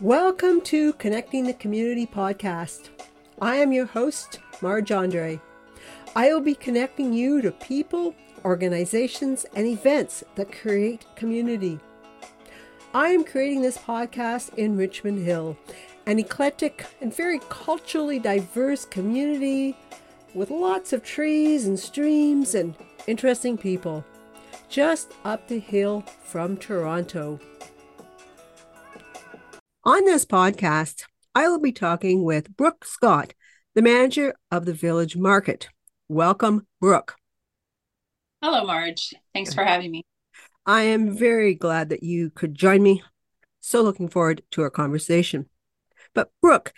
Welcome to Connecting the Community podcast. I am your host, Marj Andre. I will be connecting you to people, organizations, and events that create community. I am creating this podcast in Richmond Hill, an eclectic and very culturally diverse community with lots of trees and streams and interesting people, just up the hill from Toronto. On this podcast, I will be talking with Brooke Scott, the manager of the Village Market. Welcome, Brooke. Hello, Marj. Thanks for having me. I am very glad that you could join me. So looking forward to our conversation. But, Brooke,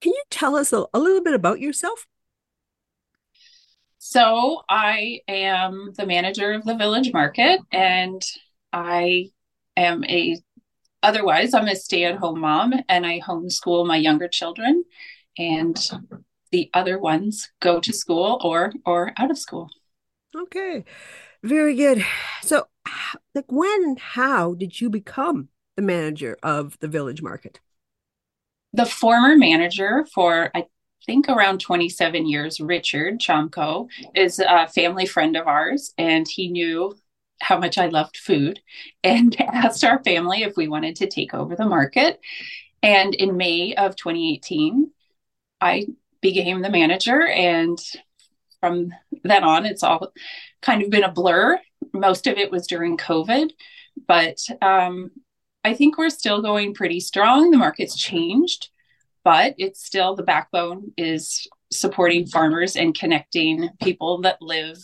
can you tell us a, a little bit about yourself? So, I am the manager of the Village Market, and I am a otherwise, I'm a stay at home mom and I homeschool my younger children, and the other ones go to school or or out of school. Okay, very good. So, like, when and how did you become the manager of the village market? The former manager for I think around 27 years, Richard Chomko, is a family friend of ours, and he knew how much I loved food and asked our family if we wanted to take over the market. And in May of 2018, I became the manager. And from then on, it's all kind of been a blur. Most of it was during COVID, but um, I think we're still going pretty strong. The market's changed, but it's still the backbone is supporting farmers and connecting people that live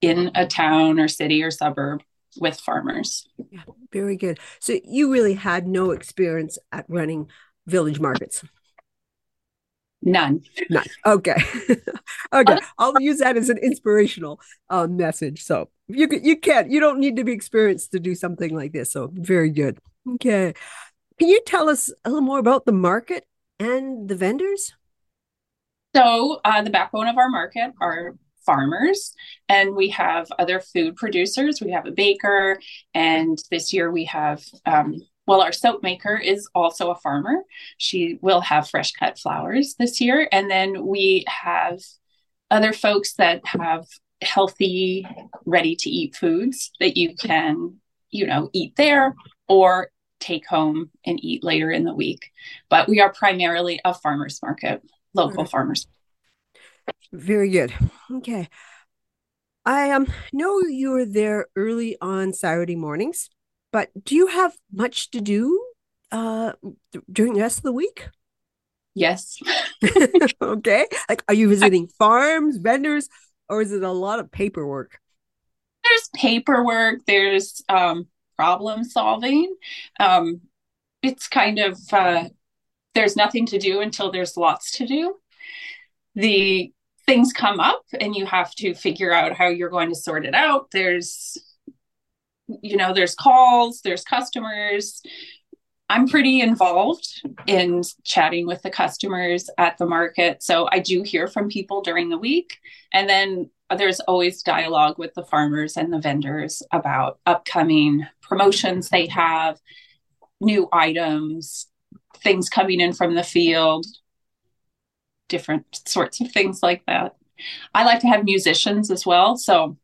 in a town or city or suburb with farmers. Yeah, very good. So you really had no experience at running village markets. None. None. Okay. okay. I'll use that as an inspirational uh, message. So you you can't you don't need to be experienced to do something like this. So very good. Okay. Can you tell us a little more about the market and the vendors? So uh, the backbone of our market are farmers and we have other food producers. We have a baker and this year we have um, well our soap maker is also a farmer. She will have fresh cut flowers this year and then we have other folks that have healthy ready to eat foods that you can you know eat there or take home and eat later in the week. But we are primarily a farmers market local right. farmers very good. Okay. I um know you were there early on Saturday mornings, but do you have much to do uh th- during the rest of the week? Yes. okay. Like are you visiting farms, vendors, or is it a lot of paperwork? There's paperwork, there's um problem solving. Um it's kind of uh there's nothing to do until there's lots to do. The things come up and you have to figure out how you're going to sort it out. There's you know there's calls there's customers. I'm pretty involved in chatting with the customers at the market. So i do hear from people during the week. And then there's always dialogue with the farmers and the vendors about upcoming promotions they have new items things coming in from the field different sorts of things like that. I like to have musicians as well, so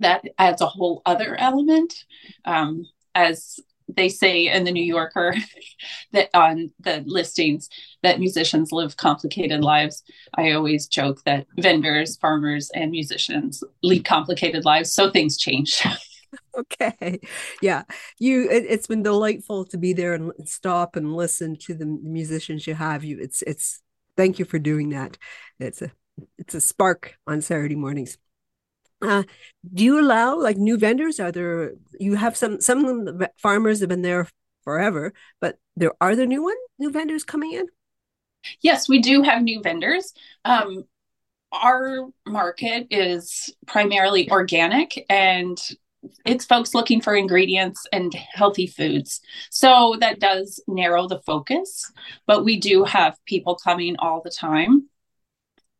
that adds a whole other element. Um, as they say in the New Yorker that on the listings that musicians live complicated lives. I always joke that vendors, farmers, and musicians lead complicated lives, so things change. okay yeah you it, has been delightful to be there and stop and listen to the musicians you have you it's it's thank you for doing that. It's a it's a spark on Saturday mornings. Uh, do you allow like new vendors? Are there you have some some of the farmers have been there forever, but there are there new one new vendors coming in? Yes, we do have new vendors. Um, our market is primarily organic and it's folks looking for ingredients and healthy foods. So that does narrow the focus, but we do have people coming all the time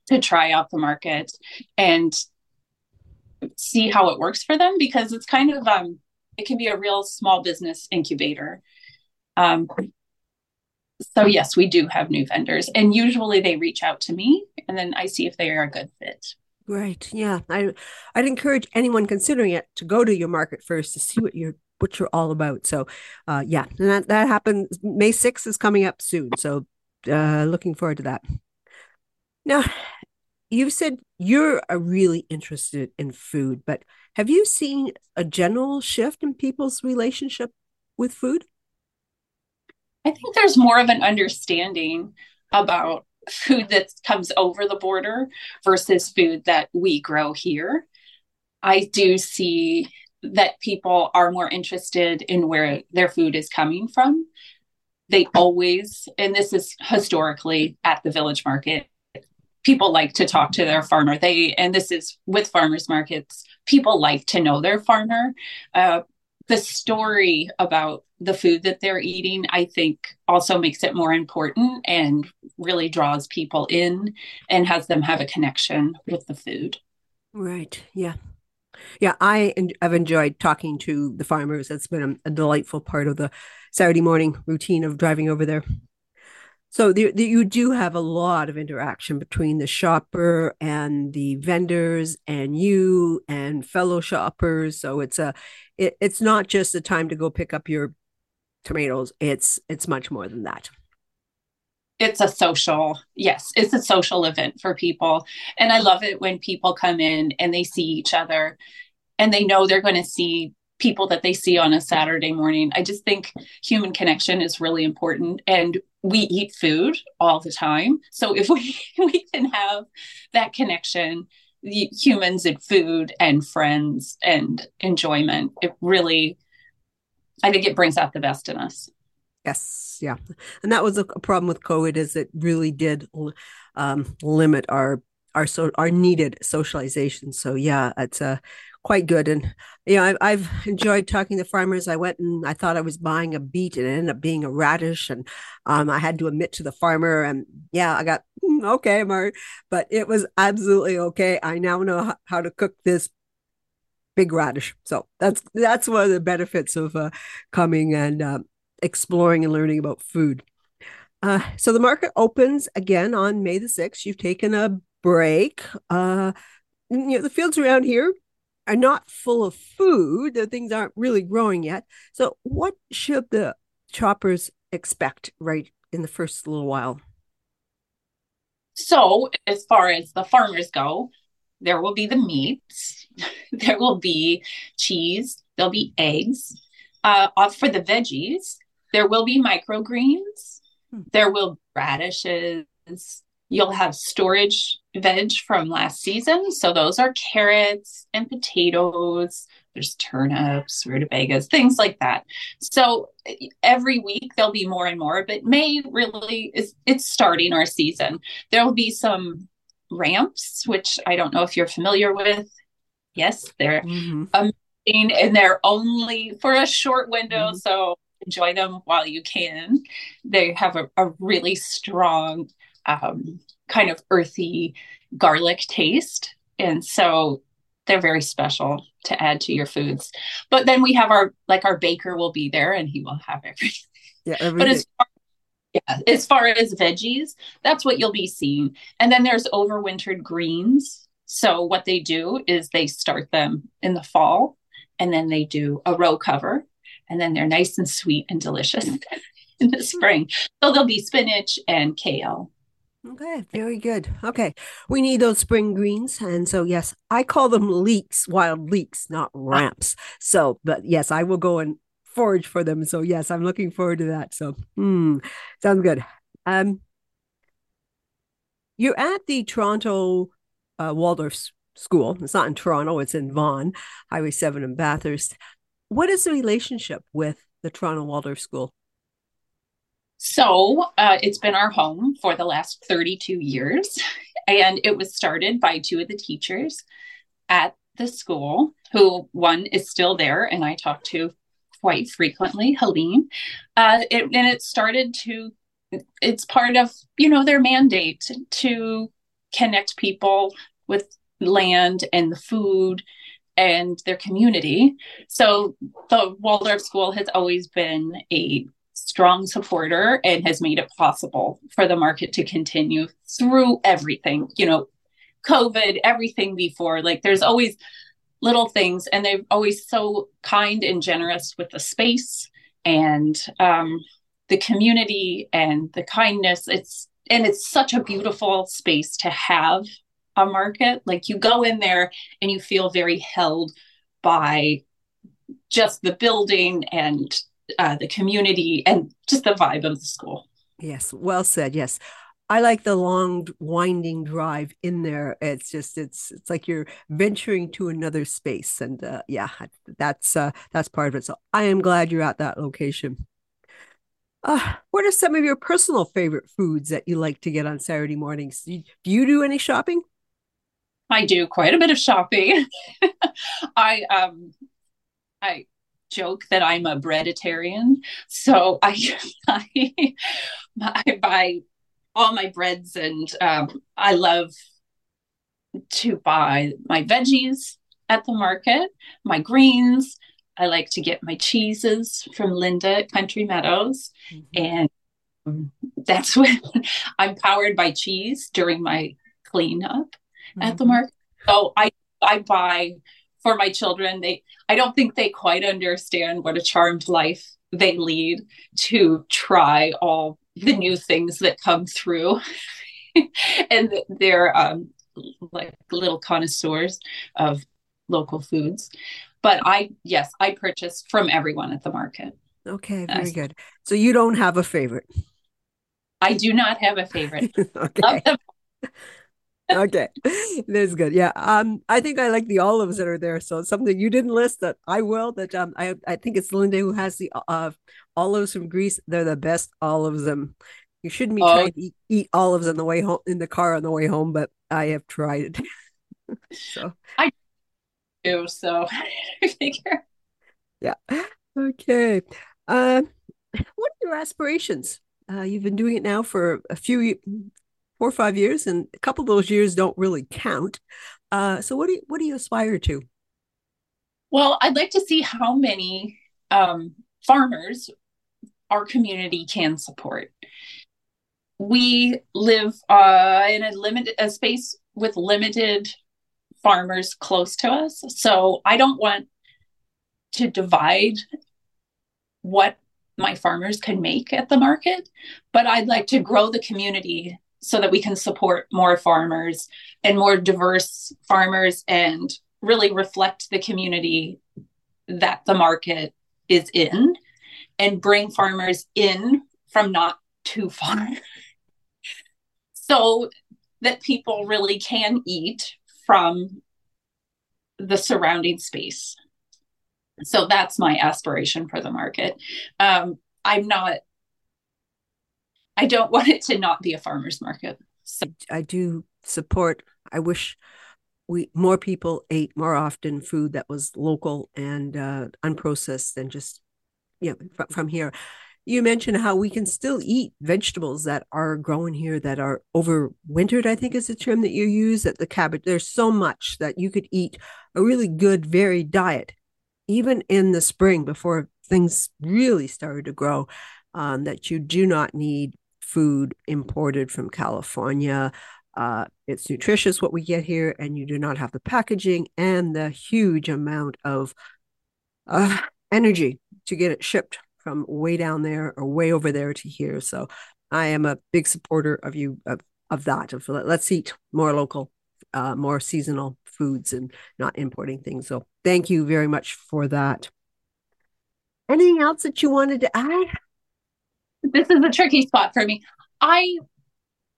to try out the market and see how it works for them because it's kind of um it can be a real small business incubator. Um so yes, we do have new vendors, and usually they reach out to me, and then I see if they are a good fit. Right. Yeah. I I'd encourage anyone considering it to go to your market first to see what you're what you're all about. So, uh, yeah, and that that happens. May 6th is coming up soon, so uh, looking forward to that. Now, you've said you're a really interested in food, but have you seen a general shift in people's relationship with food? I think there's more of an understanding about food that comes over the border versus food that we grow here. I do see that people are more interested in where their food is coming from. They always, and this is historically at the village market, people like to talk to their farmer. They, and this is with farmers markets, people like to know their farmer. Uh, the story about the food that they're eating, I think, also makes it more important and really draws people in and has them have a connection with the food. Right. Yeah. Yeah. I have enjoyed talking to the farmers. It's been a, a delightful part of the Saturday morning routine of driving over there. So the, the, you do have a lot of interaction between the shopper and the vendors and you and fellow shoppers. So it's a it, it's not just a time to go pick up your tomatoes. It's it's much more than that. It's a social, yes, it's a social event for people. And I love it when people come in and they see each other and they know they're going to see people that they see on a Saturday morning. I just think human connection is really important and we eat food all the time. So if we we can have that connection, humans and food and friends and enjoyment, it really I think it brings out the best in us. Yes, yeah, and that was a, problem with COVID is it really did um, limit our our so our needed socialization. So yeah, it's a quite good. And you know, I, have enjoyed talking to farmers. I went and I thought I was buying a beet, and it ended up being a radish. And um, I had to admit to the farmer, and yeah, I got mm, okay, Mark, but it was absolutely okay. I now know how to cook this big radish. So that's that's one of the benefits of uh, coming and uh, exploring and learning about food. Uh, so the market opens again on May the 6th. You've taken a break. Uh, you know, the fields around here are not full of food. The things aren't really growing yet. So, what should the choppers expect right in the first little while? So, as far as the farmers go, there will be the meats, there will be cheese, there'll be eggs. Uh, for the veggies, there will be microgreens, hmm. there will be radishes, You'll have storage veg from last season. So those are carrots and potatoes. There's turnips, rutabagas, things like that. So every week there'll be more and more, but May really is it's starting our season. There will be some ramps, which I don't know if you're familiar with. Yes, they're mm-hmm. amazing and they're only for a short window. Mm-hmm. So enjoy them while you can. They have a, a really strong um, kind of earthy garlic taste. And so they're very special to add to your foods. But then we have our like our baker will be there and he will have everything. Yeah, everything. but as far, yeah, as far as veggies, that's what you'll be seeing. And then there's overwintered greens. So what they do is they start them in the fall and then they do a row cover and then they're nice and sweet and delicious in the spring. So there'll be spinach and kale Okay, very good. Okay, we need those spring greens. And so, yes, I call them leeks, wild leeks, not ramps. So, but yes, I will go and forage for them. So, yes, I'm looking forward to that. So, hmm, sounds good. Um, you're at the Toronto uh, Waldorf School. It's not in Toronto, it's in Vaughan, Highway 7 in Bathurst. What is the relationship with the Toronto Waldorf School? So uh, it's been our home for the last 32 years. And it was started by two of the teachers at the school, who one is still there, and I talk to quite frequently, Helene. Uh, it, and it started to, it's part of, you know, their mandate to connect people with land and the food and their community. So the Waldorf School has always been a strong supporter and has made it possible for the market to continue through everything, you know, COVID, everything before. Like there's always little things, and they're always so kind and generous with the space and um, the community and the kindness. It's and it's such a beautiful space to have a market. Like you go in there and you feel very held by just the building and uh, the community and just the vibe of the school. Yes, well said. Yes. I like the long winding drive in there. It's just it's it's like you're venturing to another space, and uh, yeah, that's uh, that's part of it. So I am glad you're at that location. Uh, what are some of your personal favorite foods that you like to get on Saturday mornings? Do you, do, you do any shopping? I do quite a bit of shopping. I um I joke that I'm a breaditarian. So I, I, I buy all my breads and um, I love to buy my veggies at the market, my greens. I like to get my cheeses from Linda at Country Meadows. Mm-hmm. And that's when I'm powered by cheese during my cleanup mm-hmm. at the mm-hmm. market. So I, I buy for my children. They I don't think they quite understand what a charmed life they lead to try all the new things that come through. and they're um, like little connoisseurs of local foods. But I, yes, I purchase from everyone at the market. Okay, very uh, good. So you don't have a favorite? I do not have a favorite. okay okay. That's good. Yeah um i think i like the olives that are there. So something you didn't list that i will that um i i think it's linda who has the uh olives from greece. They're the best olives um you shouldn't be oh. trying to eat, eat olives on the way home in the car on the way home but i have tried. It so. I do so figure. Yeah. Okay. Uh what are your aspirations? Uh, you've been doing it now for a few four or five years, and a couple of those years don't really count. Uh, so, what do you, what do you aspire to? Well, I'd like to see how many um, farmers our community can support. We live uh, in a limited a space with limited farmers close to us, so I don't want to divide what my farmers can make at the market, but I'd like to grow the community so that we can support more farmers and more diverse farmers and really reflect the community that the market is in and bring farmers in from not too far. So that people really can eat from the surrounding space. So that's my aspiration for the market. Um, i'm not I don't want it to not be a farmer's market. So. I do support. I wish we more people ate more often food that was local and uh, unprocessed than just you know from, here. You mentioned how we can still eat vegetables that are grown here that are overwintered. I think is the term that you use. That the cabbage. There's so much that you could eat a really good varied diet, even in the spring before things really started to grow. Um, that you do not need food imported from California. Uh, it's nutritious what we get here, and you do not have the packaging and the huge amount of uh, energy to get it shipped from way down there or way over there to here. So I am a big supporter of you of, of that. Of let's eat more local, uh, more seasonal foods and not importing things. So thank you very much for that. Anything else that you wanted to add? This is a tricky spot for me. I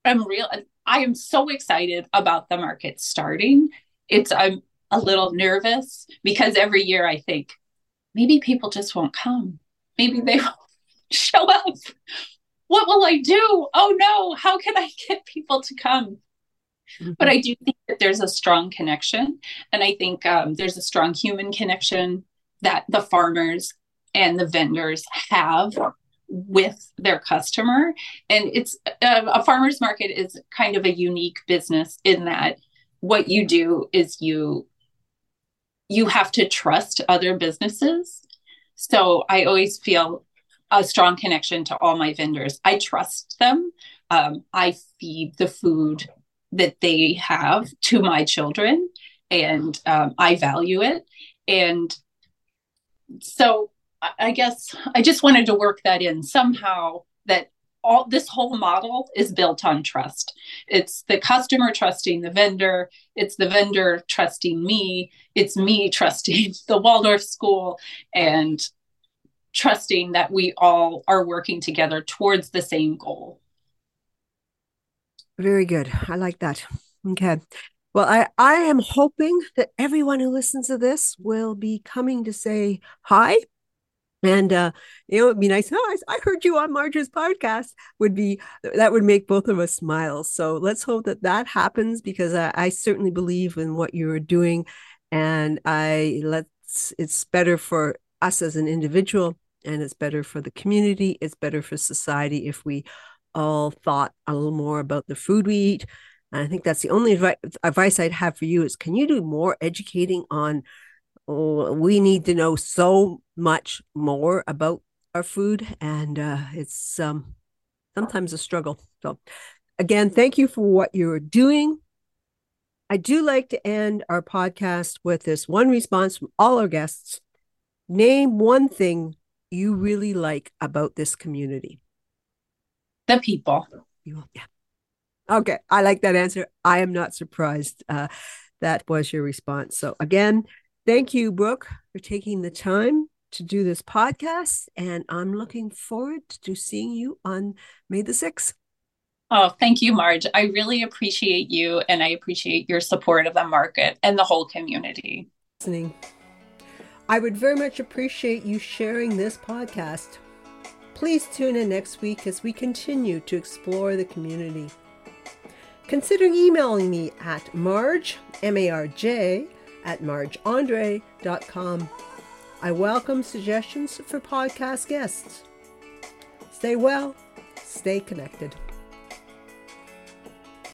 am real. I am so excited about the market starting. It's I'm a little nervous because every year I think maybe people just won't come. Maybe they won't show up. What will I do? Oh no! How can I get people to come? Mm-hmm. But I do think that there's a strong connection, and I think um, there's a strong human connection that the farmers and the vendors have with their customer and it's a, a farmers market is kind of a unique business in that what you do is you you have to trust other businesses so i always feel a strong connection to all my vendors. I trust them. Um, I feed the food that they have to my children, and um, I value it. And so I guess I just wanted to work that in somehow that all this whole model is built on trust. It's the customer trusting the vendor, it's the vendor trusting me, it's me trusting the Waldorf school and trusting that we all are working together towards the same goal. Very good. I like that. Okay. Well, I, I am hoping that everyone who listens to this will be coming to say hi and uh, you know, it'd be nice. Oh, I, I heard you on Marj's podcast. Would be that would make both of us smile. So let's hope that that happens because I, I certainly believe in what you're doing, and I let's. It's better for us as an individual, and it's better for the community. It's better for society if we all thought a little more about the food we eat. And I think that's the only advice, advice I'd have for you is: can you do more educating on we need to know so much more about our food, and uh, it's um, sometimes a struggle. So, again, thank you for what you're doing. I do like to end our podcast with this one response from all our guests. Name one thing you really like about this community. The people. You, yeah. Okay, I like that answer. I am not surprised. Uh, that was your response. So again, Thank you, Brooke, for taking the time to do this podcast. And I'm looking forward to seeing you on May the 6th. Oh, thank you, Marj. I really appreciate you and I appreciate your support of the market and the whole community. Listening. I would very much appreciate you sharing this podcast. Please tune in next week as we continue to explore the community. Consider emailing me at marj, M A R J, at marjandre.com. I welcome suggestions for podcast guests. Stay well, stay connected.